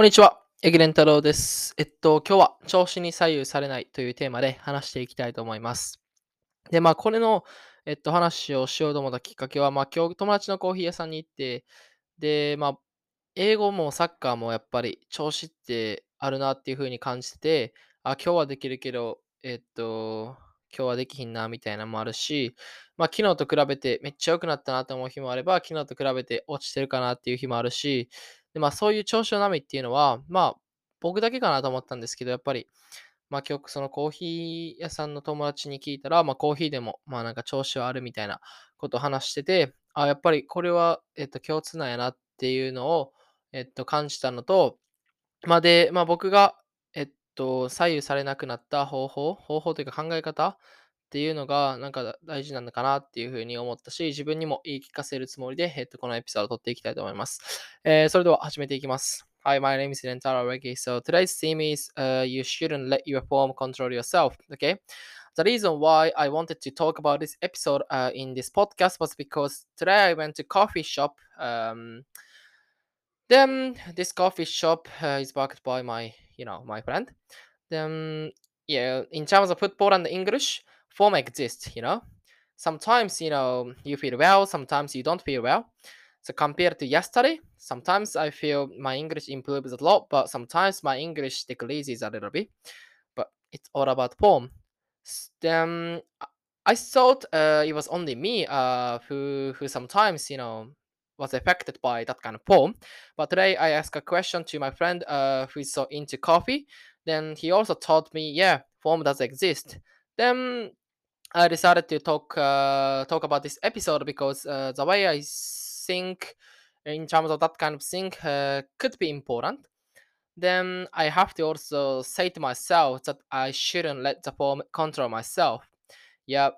こんにちは。エグレン太郎です。えっと、今日は調子に左右されないというテーマで話していきたいと思います。で、まあ、これの、えっと、話をしようと思ったきっかけは、まあ、今日友達のコーヒー屋さんに行って、で、まあ、英語もサッカーもやっぱり調子ってあるなっていう風に感じてて、あ、今日はできるけど、えっと、今日はできひんなみたいなのもあるし、まあ、昨日と比べてめっちゃ良くなったなと思う日もあれば、昨日と比べて落ちてるかなっていう日もあるし、で、まあ、そういう調子の波っていうのは、まあ、僕だけかなと思ったんですけど、やっぱり、まあ、今日そのコーヒー屋さんの友達に聞いたら、まあ、コーヒーでも、まあ、なんか調子はあるみたいなことを話してて、あ、やっぱりこれは、えっと、共通なんやなっていうのを、えっと、感じたのと、まあ、で、まあ、僕が、えっと、左右されなくなった方法、方法というか考え方っていうのが、なんか大事なのかなっていうふうに思ったし、自分にも言い聞かせるつもりで、えっと、このエピソードを撮っていきたいと思います。えー、それでは始めていきます。Hi, my name is Rentaro Reggie. So today's theme is uh, you shouldn't let your form control yourself. Okay. The reason why I wanted to talk about this episode uh, in this podcast was because today I went to coffee shop. Um, then this coffee shop uh, is backed by my, you know, my friend. Then yeah, in terms of football and English, form exists, you know. Sometimes, you know, you feel well, sometimes you don't feel well. So compared to yesterday, sometimes I feel my English improves a lot, but sometimes my English decreases a little bit. But it's all about form. Then I thought uh, it was only me uh, who who sometimes, you know, was affected by that kind of form. But today I asked a question to my friend uh, who is so into coffee. Then he also told me, yeah, form does exist. Then I decided to talk uh, talk about this episode because uh, the way I think in terms of that kind of thing uh, could be important. Then I have to also say to myself that I shouldn't let the form control myself. Yeah.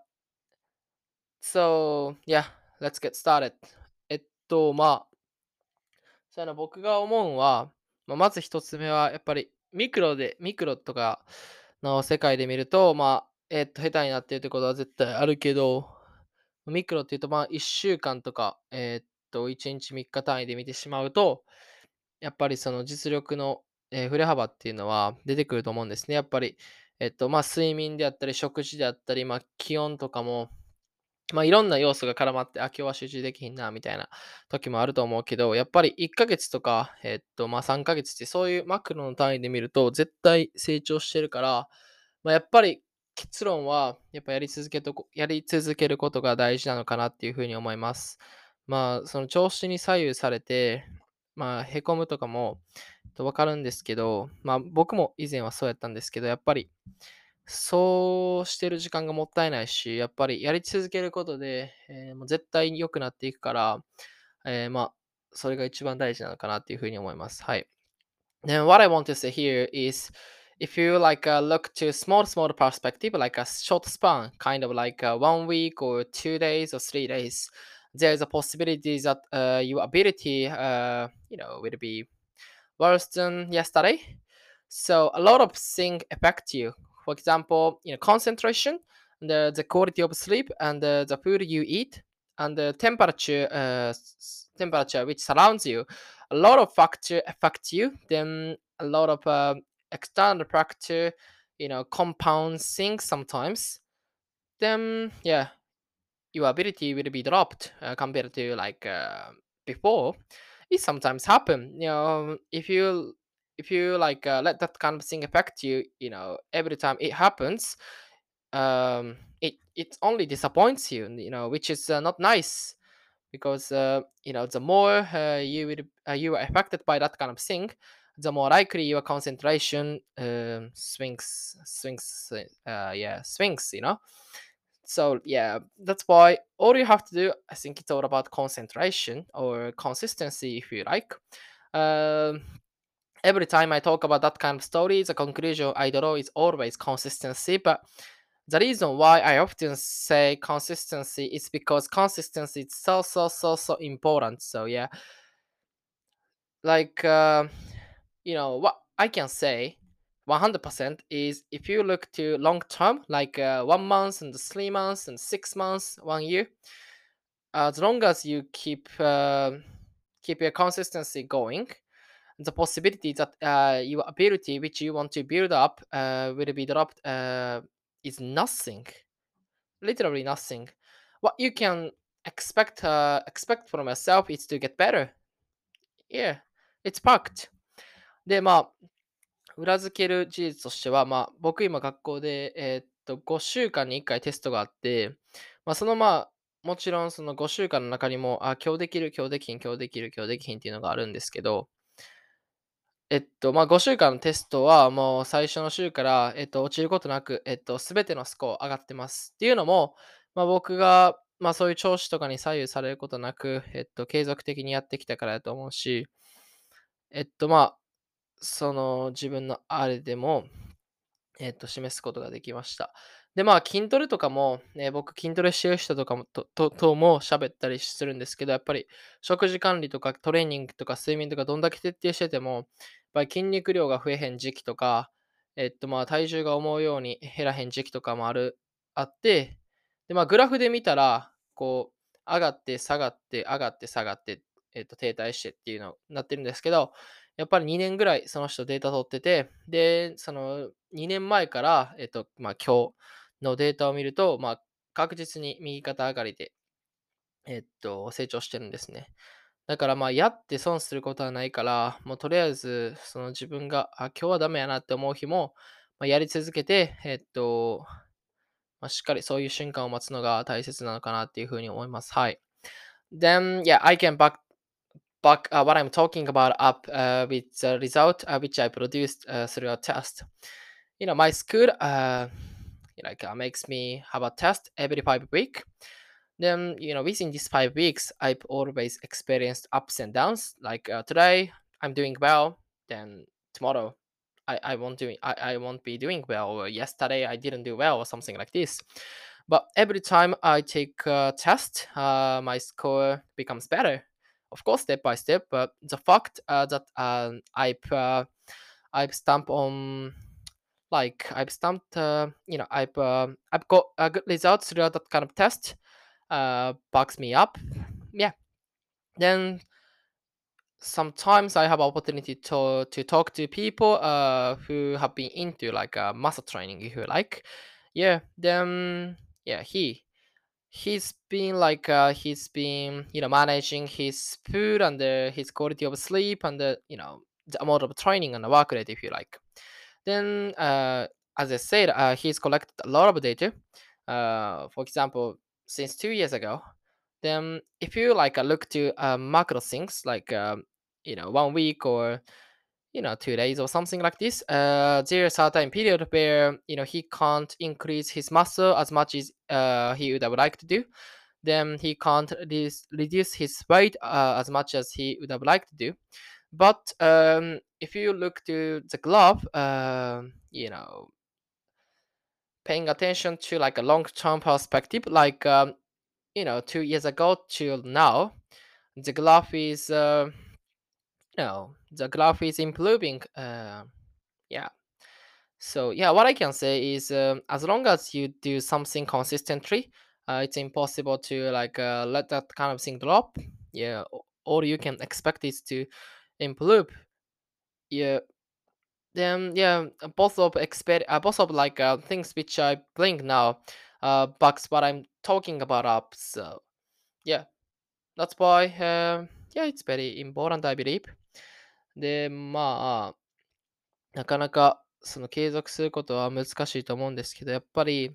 So yeah, let's get started. えっと、まあ、そうの僕が思うのは、まあ、まず一つ目は、やっぱりミクロで、ミクロとかの世界で見ると、まあ、えっと、下手になってるってことは絶対あるけど、ミクロっていうと、まあ、1週間とか、えっと、1日3日単位で見てしまうと、やっぱりその実力の、えー、振れ幅っていうのは出てくると思うんですね。やっぱり、えっと、まあ、睡眠であったり、食事であったり、まあ、気温とかも、まあ、いろんな要素が絡まって、あ、今日は集中できひんな、みたいな時もあると思うけど、やっぱり1ヶ月とか、えっと、まあ、3ヶ月ってそういうマクロの単位で見ると、絶対成長してるから、まあ、やっぱり結論は、やっぱやり続けとやり続けることが大事なのかなっていうふうに思います。まあ、その調子に左右されて、まあ、へこむとかも、わかるんですけど、まあ、僕も以前はそうやったんですけど、やっぱり、そうしてる時間がもったいないし、やっぱりやり続けることで、えー、もう絶対に良くなっていくから、えー、まあ、それが一番大事なのかなっていうふうに思います。はい。Then what I want to say here is, if you like uh, look to small small perspective like a short span kind of like uh, one week or two days or three days there's a possibility that uh, your ability uh, you know will be worse than yesterday. So a lot of things affect you. For example you know concentration the, the quality of sleep and the, the food you eat and the temperature uh, temperature which surrounds you. A lot of factor affect you then a lot of uh, external factor, you know, compound things sometimes, then yeah, your ability will be dropped uh, compared to like uh, before. It sometimes happen, you know, if you if you like uh, let that kind of thing affect you, you know, every time it happens, um, it it only disappoints you, you know, which is uh, not nice because uh, you know the more uh, you will you are affected by that kind of thing, the more likely your concentration um, swings, swings, uh, yeah, swings, you know. So yeah, that's why all you have to do, I think it's all about concentration or consistency, if you like. Um, every time I talk about that kind of story, the conclusion I draw is always consistency. But the reason why I often say consistency is because consistency is so so so so important. So yeah, like. Uh, you know what I can say 100% is if you look to long term, like uh, one month and three months and six months, one year, as long as you keep uh, keep your consistency going, the possibility that uh, your ability which you want to build up uh, will be dropped uh, is nothing literally nothing. What you can expect uh, expect from yourself is to get better. Yeah it's packed でまあ裏付ける事実としては、まあ、僕今学校で、えーっと、5週間に1回テストがあって、まあ、そのまあ、もちろんその5週間の中にも、あ、今日できる、今日できひん、今日できる、今日できひんっていうのがあるんですけど、えっと、まあ、5週間のテストはもう最初の週から、えっと、落ちることなく、えっと、すべてのスコア上がってます。っていうのも、まあ、僕が、まあ、そういう調子とかに左右されることなく、えっと、継続的にやってきたからだと思うし、えっと、まあ、その自分のあれでも、えっと、示すことができました。で、まあ、筋トレとかも、ね、僕、筋トレしてる人とかも、と、と、とも喋ったりするんですけど、やっぱり、食事管理とか、トレーニングとか、睡眠とか、どんだけ徹底してても、やっぱり筋肉量が増えへん時期とか、えっと、まあ、体重が思うように減らへん時期とかもある、あって、で、まあ、グラフで見たら、こう、上がって、下がって、上がって、下がって、えっと、停滞してっていうのになってるんですけど、やっぱり2年ぐらいその人データ取ってて、で、その2年前から、えっと、まあ、今日のデータを見ると、まあ、確実に右肩上がりで、えっと、成長してるんですね。だからまあ、やって損することはないから、もうとりあえず、その自分が、あ、今日はダメやなって思う日も、まあ、やり続けて、えっと、まあ、しっかりそういう瞬間を待つのが大切なのかなっていうふうに思います。はい。Then, yeah, I can back back uh, what I'm talking about up uh, with the result uh, which I produced uh, through a test. You know, my school uh, like uh, makes me have a test every five week. Then you know, within these five weeks, I've always experienced ups and downs. Like uh, today, I'm doing well. Then tomorrow, I, I won't do I, I won't be doing well. Or yesterday, I didn't do well, or something like this. But every time I take a test, my score becomes better of course step by step but the fact uh, that uh, i've uh, i've stamped on like i've stamped uh, you know i've uh, i've got a good results through that kind of test uh backs me up. Yeah. Then sometimes i have opportunity to to talk to people uh who have been into like uh, muscle training if you like. Yeah then yeah he he's been like uh, he's been you know managing his food and uh, his quality of sleep and uh, you know the amount of training and the work rate if you like. Then uh, as i said uh, he's collected a lot of data. Uh, for example since two years ago. Then if you like uh, look to uh, macro things like um, you know one week or you know two days or something like this uh there's a time period where you know he can't increase his muscle as much as uh he would have liked to do. Then he can't reduce, reduce his weight uh, as much as he would have liked to do. But um if you look to the glove uh, you know paying attention to like a long-term perspective like um you know two years ago till now the graph is uh no, the graph is improving. Uh, yeah. So yeah, what I can say is, um, as long as you do something consistently, uh, it's impossible to like uh, let that kind of thing drop. Yeah, all you can expect is to improve. Yeah. Then yeah, both of expect, uh, both of like uh, things which I bring now, uh, backs what I'm talking about up. So yeah, that's why. Uh, yeah, it's very important, I believe. で、まあ、なかなかその継続することは難しいと思うんですけど、やっぱり、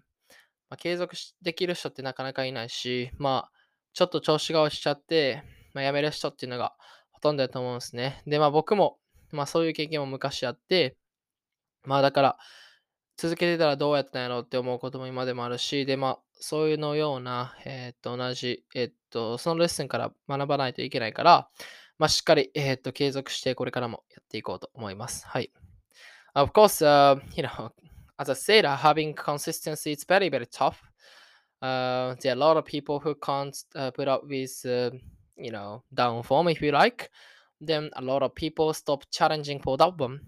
まあ、継続できる人ってなかなかいないし、まあ、ちょっと調子が落ちちゃって、まあ、辞める人っていうのがほとんどだと思うんですね。で、まあ僕も、まあそういう経験も昔あって、まあだから、続けてたらどうやったんやろうって思うことも今でもあるし、で、まあそういうのような、えっと、同じ、えっと、そのレッスンから学ばないといけないから、まあしっかり、えっと、継続してこれからもやっていこうと思います。はい。Of course, uh, you know, as I said, uh, having consistency is very, very tough. Uh, there are a lot of people who can't uh, put up with, uh, you know, down form if you like. Then a lot of people stop challenging for that one.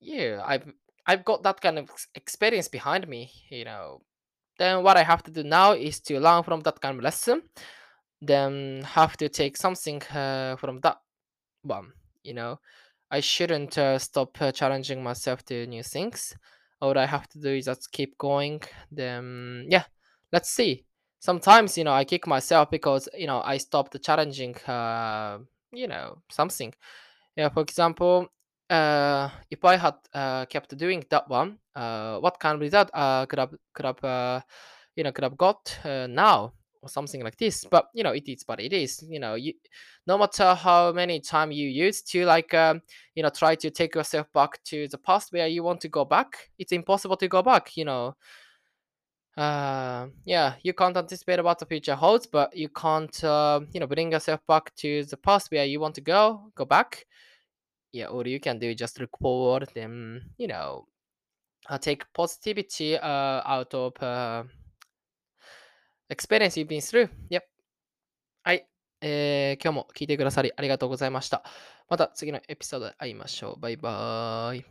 Yeah, I've I've got that kind of ex- experience behind me. You know, then what I have to do now is to learn from that kind of lesson. then have to take something uh, from that one. you know, I shouldn't uh, stop uh, challenging myself to new things. All I have to do is just keep going. Then, yeah, let's see. Sometimes, you know, I kick myself because, you know, I stopped challenging, uh, you know, something. Yeah, for example, uh, if I had uh, kept doing that one, what kind of result could have could have you know could have got now or something like this? But you know, it is what it is. You know, you no matter how many time you use to like um, you know try to take yourself back to the past where you want to go back, it's impossible to go back. You know. Uh, yeah, you can't anticipate what the future holds, but you can't, uh, you know, bring yourself back to the past where you want to go, go back yeah, all you can do is just look forward and, you know, uh, take positivity uh, out of uh, experience you've been through. Yep. はい。えー、今日も聞いてくださりありがとうございました。また次のエピソードで会いましょう。バイバーイ。